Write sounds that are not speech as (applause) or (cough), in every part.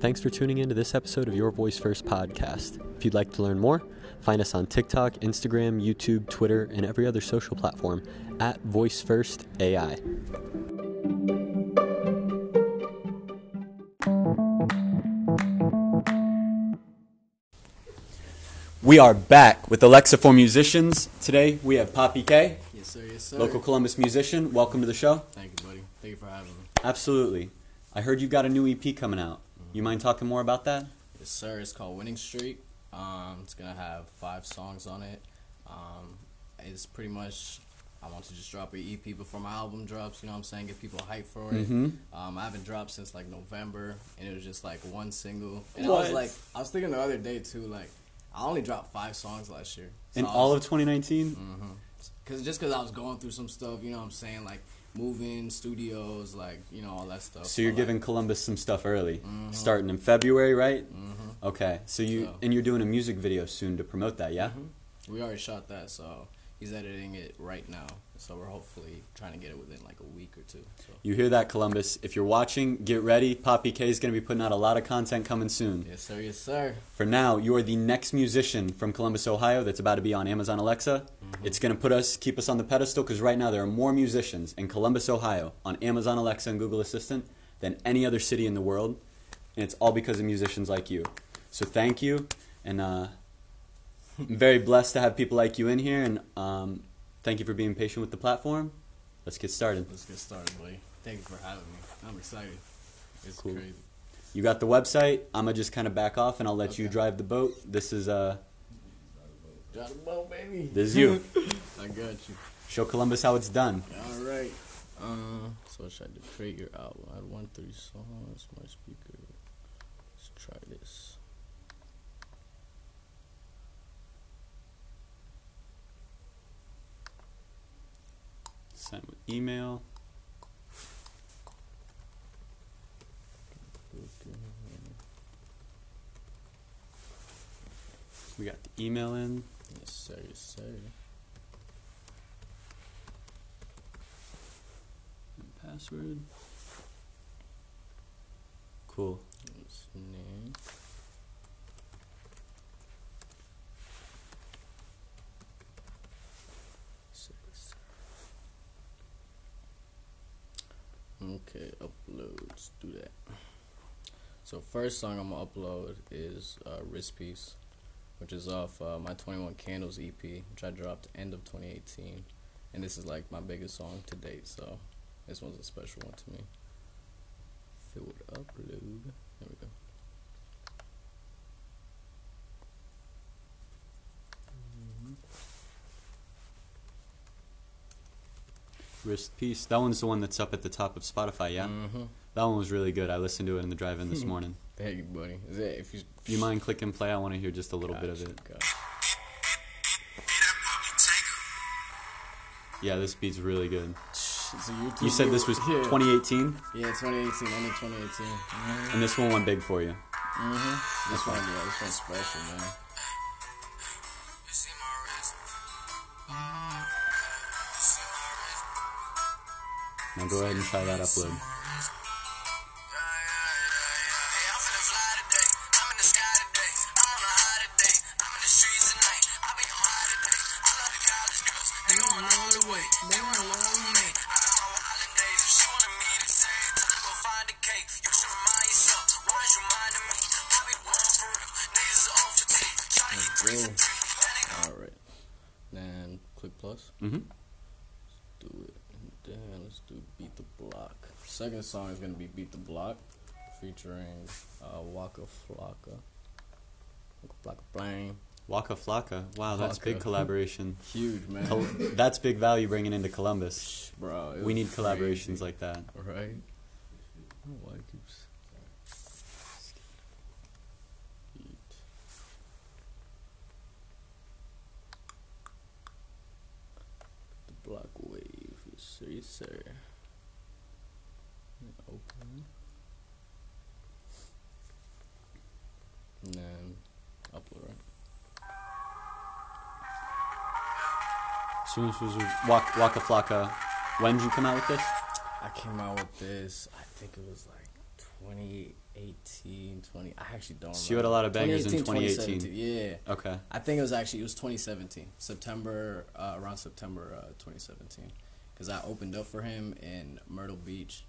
Thanks for tuning in to this episode of Your Voice First podcast. If you'd like to learn more, find us on TikTok, Instagram, YouTube, Twitter, and every other social platform at Voice First AI. We are back with Alexa for Musicians. Today we have Papi K, Yes, sir. Yes, sir. local Columbus musician. Welcome to the show. Thank you, buddy. Thank you for having me. Absolutely. I heard you got a new EP coming out. You mind talking more about that? Yes, sir. It's called Winning Streak. Um, it's gonna have five songs on it. Um, it's pretty much. I want to just drop an EP before my album drops. You know what I'm saying? Get people hyped for it. Mhm. Um, I haven't dropped since like November, and it was just like one single. And I was What? like, I was thinking the other day too. Like, I only dropped five songs last year. So In I all of 2019? Mm-hmm. Cause just cause I was going through some stuff, you know what I'm saying, like moving studios, like you know all that stuff. So you're But, like, giving Columbus some stuff early, Mhm. starting in February, right? Mhm. Okay. So you So- and you're doing a music video soon to promote that, yeah? Mhm. We already shot that, so he's editing it right now. So we're hopefully trying to get it within like a week or two. So You hear that, Columbus? If you're watching, get ready. Papi K is going to be putting out a lot of content coming soon. yes, sir, yes, sir. For now, you are the next musician from Columbus, Ohio that's about to be on Amazon Alexa. It's going to put us, keep us on the pedestal because right now there are more musicians in Columbus, Ohio on Amazon Alexa and Google Assistant than any other city in the world. And it's all because of musicians like you. So thank you. And uh, I'm very blessed to have people like you in here. And um, thank you for being patient with the platform. Let's get started. Let's get started, buddy. Thank you for having me. I'm excited. It's Cool. crazy. You got the website. I'm going to just kind of back off and I'll let you drive the boat. This is, uh, Drive the boat, baby. this is you. (laughs) I got you. Show Columbus how it's done. All right. Uh, so I tried to create your album. I had one three songs. My speaker. Let's try this. Sent with email. We got the email in. Yes, sir. Yes, sir. And password. Cool. Yes, name. Yes, sir. Okay, upload. Let's do that. So first song I'm gonna upload is uh, "Wrist Piece," which is off uh, my 21 Candles EP, which I dropped end of 2018, and this is like my biggest song to date. So this one's a special one to me. If it would upload, there we go. Wrist piece. That one's the one that's up at the top of Spotify, yeah? Mm-hmm. That one was really good. I listened to it in the drive in this morning. Thank you, buddy. Is it if you? You mind click and play? I want to hear just a little bit of it. gotcha. Yeah, this beat's really good. It's a YouTube You said this was (laughs) yeah. 2018, Yeah, 2018, end of 2018. Mm-hmm. and this one went big for you. mm-hmm. This one, yeah, this one's special, man. Now go ahead and try that upload. Let's. All right. Then click plus. Mm-hmm. Let's do it. And then let's do Beat the Block. Second song is gonna be Beat the Block, featuring uh, Waka Flocka. Waka Flocka Flame. Waka Flocka. Wow, that's big collaboration. (laughs) Huge man, Col- that's big value bringing into Columbus. bro. We need collaborations like that. right. I don't know why it keeps. Beat. The Block Wave, sir, yes sir. And Open. And then upload, right? So this was Waka, Waka Flocka. When did you come out with this? I came out with this. I think it was like 2018, 20. I actually don't. So you had a lot of bangers in 2018, 2018. 2017, Yeah. Okay. I think it was actually it was 2017, September uh, around September uh, 2017, because I opened up for him in Myrtle Beach,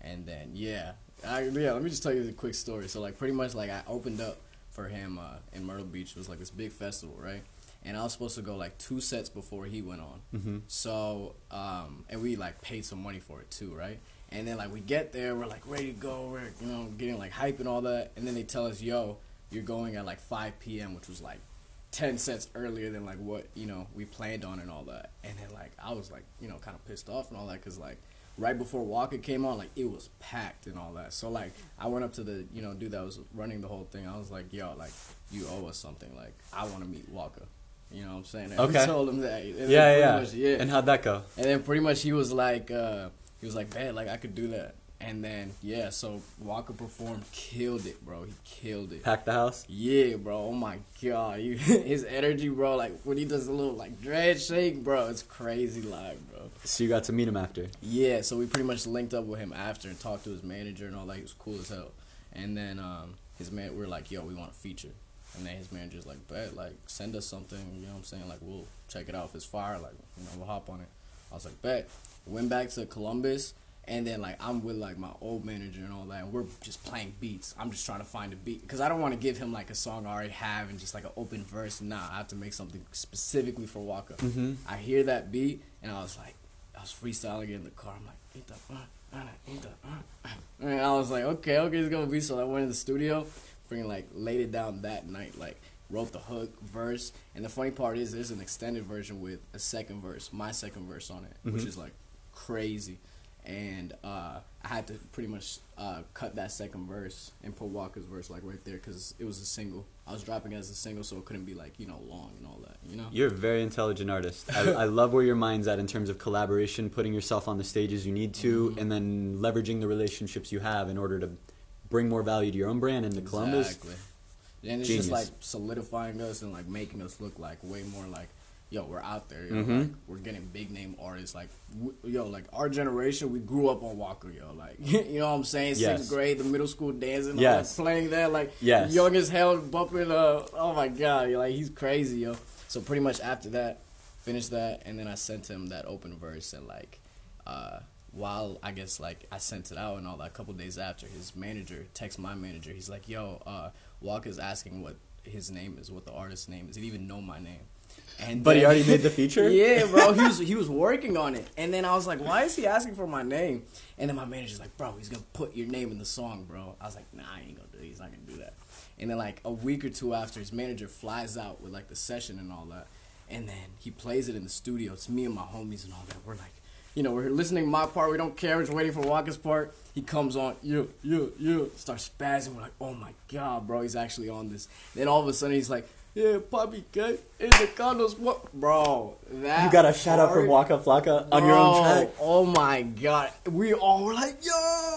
and then yeah, I, yeah. Let me just tell you the quick story. So like pretty much like I opened up for him uh, in Myrtle Beach. It was like this big festival, right? And I was supposed to go like two sets before he went on. Mm-hmm. So um, and we like paid some money for it too, right? And then like we get there, we're like ready to go, we're you know getting like hype and all that, and then they tell us, "Yo, you're going at like 5 p.m.," which was like 10 sets earlier than like what you know we planned on and all that. And then I was like you know kind of pissed off and all that because like right before Waka came on, like it was packed and all that. So like I went up to the you know dude that was running the whole thing. I was like, "Yo, like you owe us something. Like I want to meet Waka." You know what I'm saying? And Okay. We told him that. And Yeah, yeah. much, yeah. And how'd that go? And then pretty much he was like, uh, he was like, man, like I could do that. And then yeah, so Waka performed, killed it, bro. He killed it. Pack the house. Yeah, bro. Oh my god, you, (laughs) his energy, bro. Like when he does a little like dread shake, bro, it's crazy live, bro. So you got to meet him after. Yeah, so we pretty much linked up with him after and talked to his manager and all that. He was cool as hell. And then um, his man, we are like, yo, we want a feature. And then his manager's like, bet, like, send us something. You know what I'm saying? Like, we'll check it out. If it's fire, like, you know, we'll hop on it. I was like, bet. Went back to Columbus. And then, like, I'm with, like, my old manager and all that. And we're just playing beats. I'm just trying to find a beat. Because I don't want to give him, like, a song I already have and just, like, an open verse. Nah, I have to make something specifically for Waka. Mm-hmm. I hear that beat, and I was like, I was freestyling in the car. I'm like, ain't that, uh, uh, ain't that, uh, uh. and I was like, okay, okay, it's gonna be. So I went in the studio, freaking like laid it down that night, like wrote the hook, verse, and the funny part is there's an extended version with a second verse, my second verse on it, which Mhm. is like crazy. And uh, I had to pretty much uh, cut that second verse and put Waka's verse like right there because it was a single. I was dropping it as a single, so it couldn't be like you know long and all that. You know. You're a very intelligent artist. I, I love where your mind's at in terms of collaboration, putting yourself on the stages you need to, Mhm. and then leveraging the relationships you have in order to bring more value to your own brand and to Columbus. Exactly. And it's Genius. just like solidifying us and like making us look like way more like, yo, we're out there. Yo, Mhm. like, we're getting big name artists. Like, w- yo, like our generation, we grew up on Waka. Yo, like, (laughs) you know what I'm saying? Yes. Sixth grade, the middle school dancing, Yes. that, playing that, like, Yes. young as hell, bumping. Uh, oh my god, yo, like he's crazy, yo. So pretty much after that, finished that, and then I sent him that open verse and like. uh while I guess like I sent it out and all that, a couple days after, his manager texts my manager. He's like, "Yo, uh, Waka's asking what his name is, what the artist's name is. He didn't even know my name." And But he already made the (laughs) feature? yeah, bro. He was (laughs) he was working on it, and then I was like, "Why is he asking for my name?" And then my manager's like, "Bro, he's gonna put your name in the song, bro." I was like, "Nah, I ain't gonna do. it. He's not gonna do that." And then like a week or two after, his manager flies out with like the session and all that, and then he plays it in the studio. It's me and my homies and all that. We're like, you know, we're listening to my part. We don't care. We're just waiting for Waka's part. He comes on, you, you, you, starts spazzing. We're like, oh my god, bro, he's actually on this. Then all of a sudden, he's like, yeah, Poppy Cut in the condos. What, bro? That You got a shout out from part- Waka Flocka on your own Bro, track. Oh my god, we all were like, yo,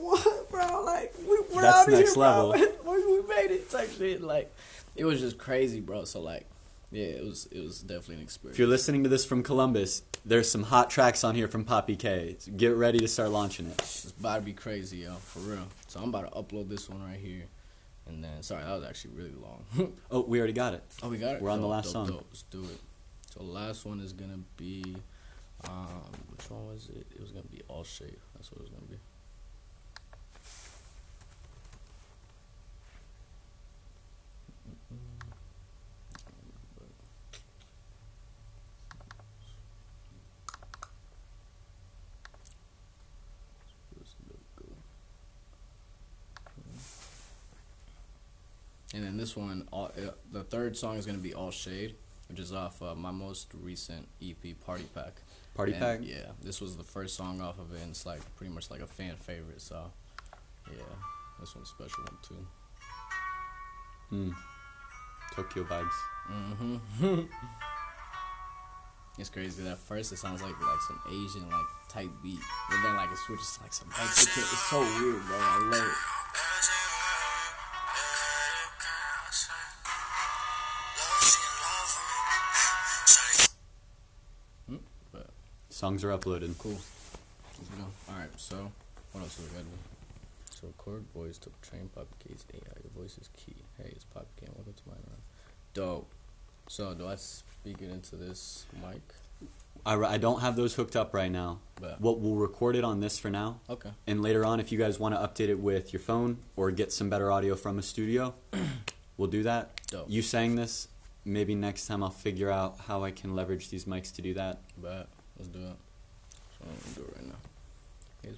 what, bro? Like, we, we're That's out of next here, level. bro. (laughs) we, we made it, type shit. Like, it was just crazy, bro. So like, yeah, it was it was definitely an experience. If you're listening to this from Columbus, there's some hot tracks on here from Papi K. So get ready to start launching it. It's about to be crazy, yo, for real. So I'm about to upload this one right here, and then sorry, that was actually really long. (laughs) Oh, we already got it. oh, we got it. We're on the last dope, song. dope. Let's do it. So the last one is gonna be, um, which one was it? It was gonna be all Shape. That's what it was gonna be. And then this one, all, uh, the third song is gonna be "All Shade," which is off uh, my most recent EP, "Party Pack." Party And, Pack? Yeah, this was the first song off of it, and it's like pretty much like a fan favorite. So, yeah, this one's a special one too. Mm. Tokyo vibes. Mm-hmm. (laughs) it's crazy. At first, it sounds like like some Asian like type beat, but then like it switches to like some Mexican. It's so weird, bro. I love it. Songs are uploaded. cool. Let's go. All right. So, what else do we got? to do? So record voice to train Papi K's AI. Your voice is key. Hey, it's Papi K. Welcome to my room. Dope. So do I speak it into this mic? I, I don't have those hooked up right now. But What we'll record it on this for now, okay. and later on, if you guys want to update it with your phone or get some better audio from a studio, (clears throat) we'll do that. Dope. You saying this, maybe next time I'll figure out how I can leverage these mics to do that. But let's do it. So I'm gonna do it right now.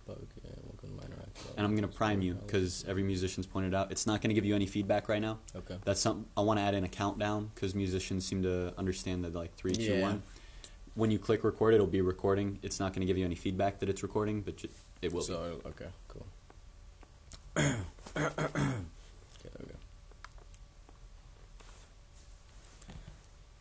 Papi K. Welcome to my interactive. And I'm gonna prime you because every musician's pointed out it's not gonna give you any feedback right now. Okay. That's something I want to add in a countdown because musicians seem to understand that like three, two, one. Yeah. When you click record, it'll be recording. It's not going to give you any feedback that it's recording, but ju- it will. be. So okay, cool. (clears throat) okay, there we go.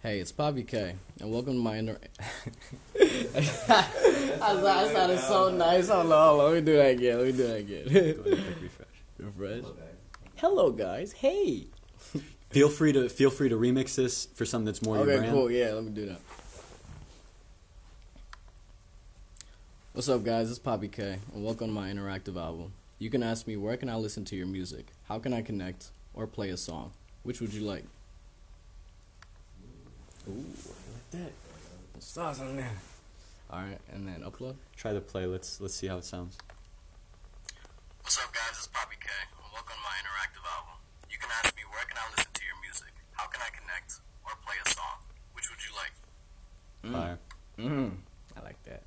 Hey, it's Papi K, and welcome to my inter. (laughs) I thought that sounded so nice. Hold on, hold on. Let me do that again. Let me do that again. Go ahead and click refresh. (laughs) Refresh. Hello, guys. Hey. (laughs) Feel free to feel free to remix this for something that's more your Okay, brand. cool. Yeah, let me do that. What's up, guys? It's Papi K, and welcome to my interactive album. You can ask me where can I listen to your music, how can I connect, or play a song. Which would you like? Ooh, I like that. Stars on there. All right, and then upload. Try the play. Let's let's see how it sounds. What's up, guys? It's Papi K, and welcome to my interactive album. You can ask me where can I listen to your music, how can I connect, or play a song. Which would you like? Fire. Mm, I like that.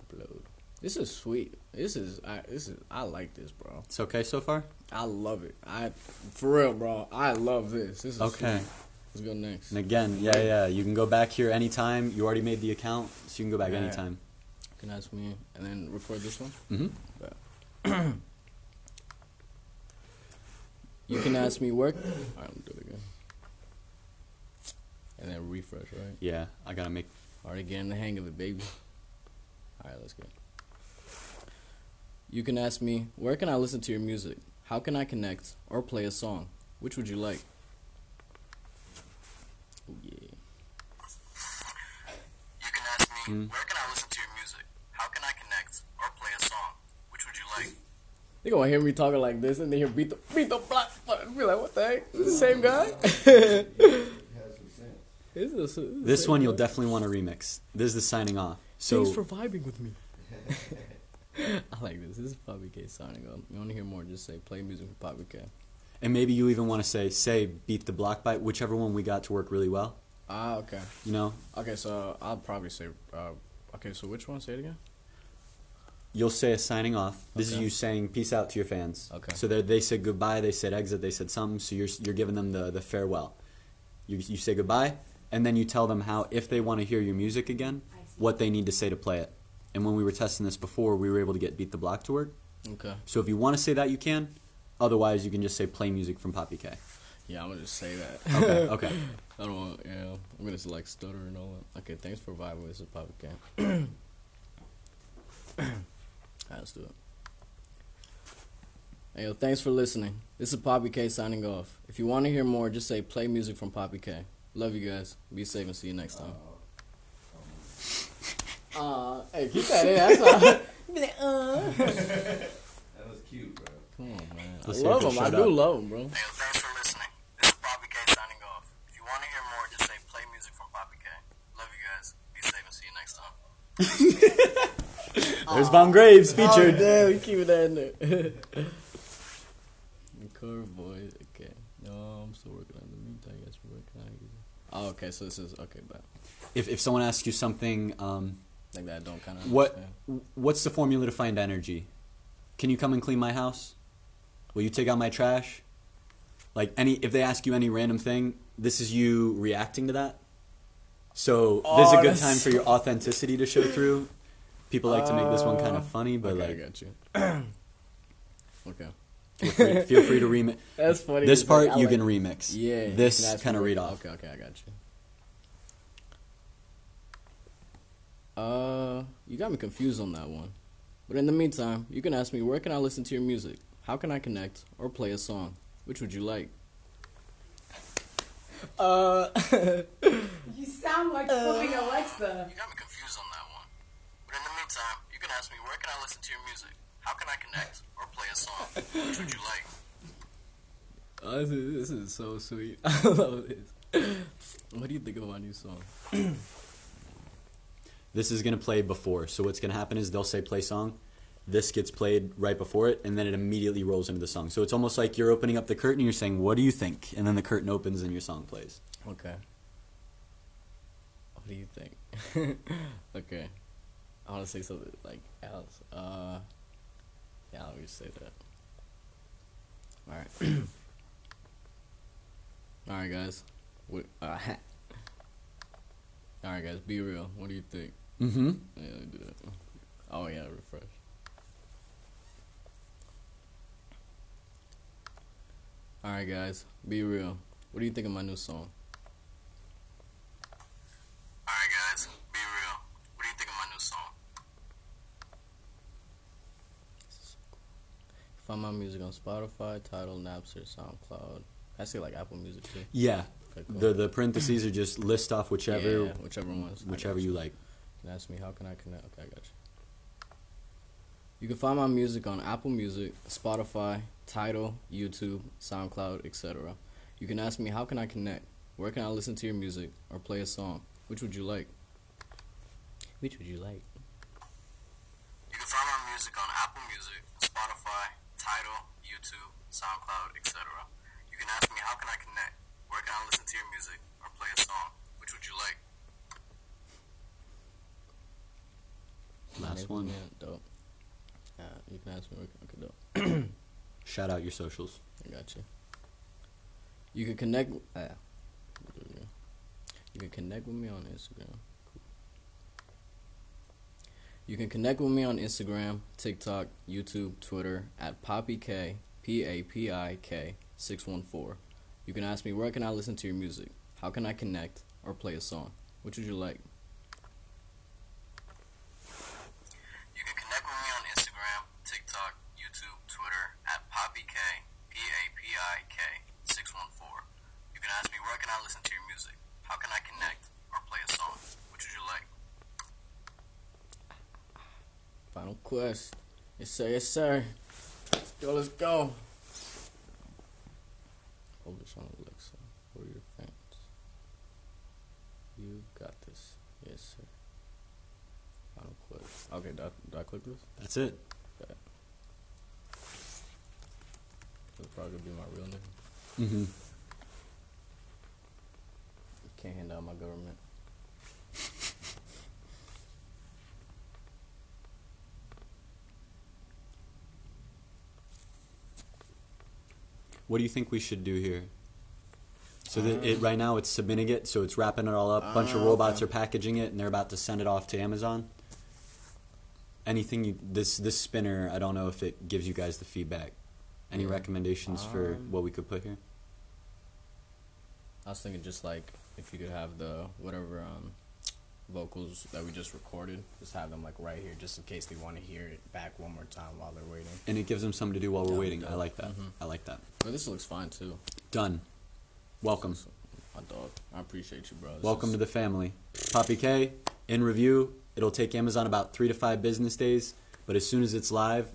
Upload. This is sweet. This is I. This is I like this, bro. It's okay so far. I love it. I for real, bro. I love this. This is Okay. Sweet. Let's go next. And again, yeah, yeah. You can go back here anytime. You already made the account, so you can go back anytime. You can ask me and then record this one. Mm-hmm. (clears throat) You can ask me where. All right, me do it again. And then refresh, right? Yeah, I gotta make. Already getting the hang of it, baby. All right, let's go. You can ask me, where can I listen to your music? How can I connect or play a song? Which would you like? Oh, yeah. You can ask me, Mm. where can I listen to your music? How can I connect or play a song? Which would you like? They gonna hear me talking like this and they hear beat the beat the block. Be like, what the heck? Is this the same guy? (laughs) This, is the This same one you'll definitely want to remix. This is the signing off. So Thanks for vibing with me. (laughs) (laughs) I like this. This is Papi K signing up. You want to hear more? Just say play music for Papi K. and maybe you even want to say say beat the block bite, whichever one we got to work really well. Ah, okay. You know, Okay, so I'll probably say. Uh, okay, so which one? Say it again. you'll say a signing off. This is you saying peace out to your fans. Okay. So they they said goodbye, they said exit, they said something. So you're you're giving them the the farewell. You you say goodbye, and then you tell them how if they want to hear your music again, what they need to say to play it. And when we were testing this before, we were able to get beat the block to work. Okay. So if you want to say that, you can. Otherwise, you can just say play music from Papi K. Yeah, I'm gonna just say that. Okay. (laughs) okay. I don't want. Yeah, I'm gonna just like stutter and all that. Okay, thanks for vibing with this is Papi K. (clears throat) Alright, let's do it. Hey, yo, thanks for listening. This is Papi K signing off. If you want to hear more, just say play music from Papi K. Love you guys. Be safe and see you next time. Uh, (laughs) hey, keep that in. That's not. (laughs) Be like, uh. That was cute, bro. Come on, man. Let's I love them. I do up. love them, bro. Hey, thanks for listening. This is Bobby K signing off. If you want to hear more, just say play music from Bobby K. Love you guys. Be safe and see you next time. (laughs) There's Von Graves featured. Oh, (laughs) damn, we keep that in there. (laughs) Curve boy. Okay. No, I'm still working on the meantime. Yes, we're working on it. Oh, okay. So this is okay, but If if someone asks you something, um, like that, I don't kind of. what what's the formula to find energy? Can you come and clean my house? Will you take out my trash? Like any, if they ask you any random thing, this is you reacting to that. So this is Oh, a good time for your authenticity to show through. People like to make this one kind of funny, but okay, I like got you. (clears throat) okay. feel free, feel free to (laughs) remix. That's funny. This It's like, part you like- can remix. Yeah. This kind of read off. Okay, okay, I got you. Uh, you got me confused on that one. But in the meantime, you can ask me where can I listen to your music? How can I connect or play a song? Which would you like? Uh, (laughs) You sound like flipping Alexa. You got me confused on that one. But in the meantime, you can ask me where can I listen to your music? how can I connect or play a song? Which would you like? Oh, this, is, this is so sweet. (laughs) I love this. What do you think of my new song? This is gonna play before. So what's gonna happen is they'll say play song. This gets played right before it, and then it immediately rolls into the song. So it's almost like you're opening up the curtain. and You're saying, "What do you think?" And then the curtain opens and your song plays. Okay. What do you think? (laughs) okay. I want to say something like else. Uh, yeah, let me just say that. All right. (coughs) All right, guys. What, uh, (laughs) all right, guys. Be real. What do you think? Mm-hmm. Yeah, do that. Oh yeah, refresh. All right, guys. Be real. What do you think of my new song? Alright, guys, be real. What do you think of my new song? Find my music on Spotify, Tidal, Napster, SoundCloud. I say like Apple Music too. Yeah. Okay, cool. The the parentheses are just list off whichever yeah, whichever ones. Whichever got you like. You can ask me how can I connect. Okay, I got you. You can find my music on Apple Music, Spotify, Tidal, YouTube, SoundCloud, etc. You can ask me how can I connect. Where can I listen to your music or play a song? Which would you like? Which would you like? You can find my music on Apple Music, Spotify, Tidal, YouTube, SoundCloud, etc. You can ask me how can I connect? Where can I listen to your music or play a song? Which would you like? Last one. yeah, dope. You can ask me. where- Okay, dope. Shout out your socials. I got you. You can connect. Uh, you can connect with me on Instagram. Cool. You can connect with me on Instagram, TikTok, YouTube, Twitter at Papi K P A P I K six one four. You can ask me where can I listen to your music, how can I connect or play a song. Which would you like? You can connect with me on Instagram, TikTok, YouTube, Twitter at Papi K, P A P I K 614. You can ask me where can I listen to your music? How can I connect or play a song? Which would you like? Final quest. Yes sir, yes sir. Let's go, let's go. Publish on Alexa for your fans. You got this. Yes sir. Final quest. Okay, do I, do I click this? That's it. This probably gonna be my real name. Mm-hmm. Can't hand out my government. What do you think we should do here? So that it right now it's submitting it, so it's wrapping it all up. A bunch of Ah, robots okay. are packaging it, and they're about to send it off to Amazon. Anything you, this this spinner, I don't know if it gives you guys the feedback. Any Yeah. recommendations for Um, what we could put here? I was thinking just like if you could have the whatever um vocals that we just recorded, just have them like right here, just in case they want to hear it back one more time while they're waiting. And it gives them something to do while we're Yeah, waiting. I like that. Mhm. I like that. But this looks fine too. Done. Welcome. My dog. I appreciate you, bro. This Welcome is- to the family. Papi K, in review. It'll take Amazon about three to five business days, but as soon as it's live,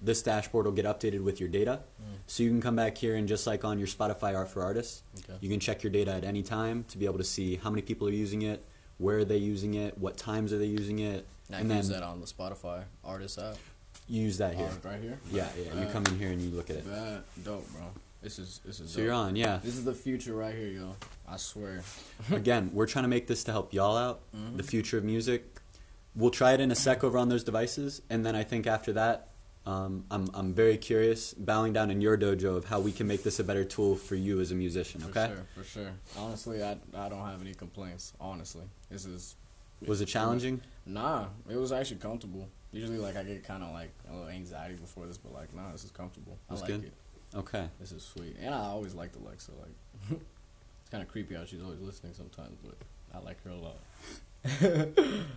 this dashboard will get updated with your data. Mm. So you can come back here and just like on your Spotify Art for Artists, Okay. you can check your data at any time to be able to see how many people are using it, where are they using it, what times are they using it, Now and you use then that on the Spotify artist app. you use that here. Oh, right here. Yeah, yeah. You come in here and you look at it. That dope, bro. This is this is. So you're on, yeah. This is the future right here, yo. I swear. (laughs) Again, we're trying to make this to help y'all out, Mhm. the future of music. We'll try it in a sec over on those devices, and then I think after that, um, I'm I'm very curious, bowing down in your dojo of how we can make this a better tool for you as a musician. Okay? For sure, for sure. Honestly, I I don't have any complaints. Honestly, this is. Was it challenging? Nah, it was actually comfortable. Usually, like I get kind of like a little anxiety before this, but like, nah, this is comfortable. That's I like good. it. Okay. This is sweet, and I always liked Alexa. Like, (laughs) it's kind of creepy how she's always listening sometimes, but I like her a lot. (laughs)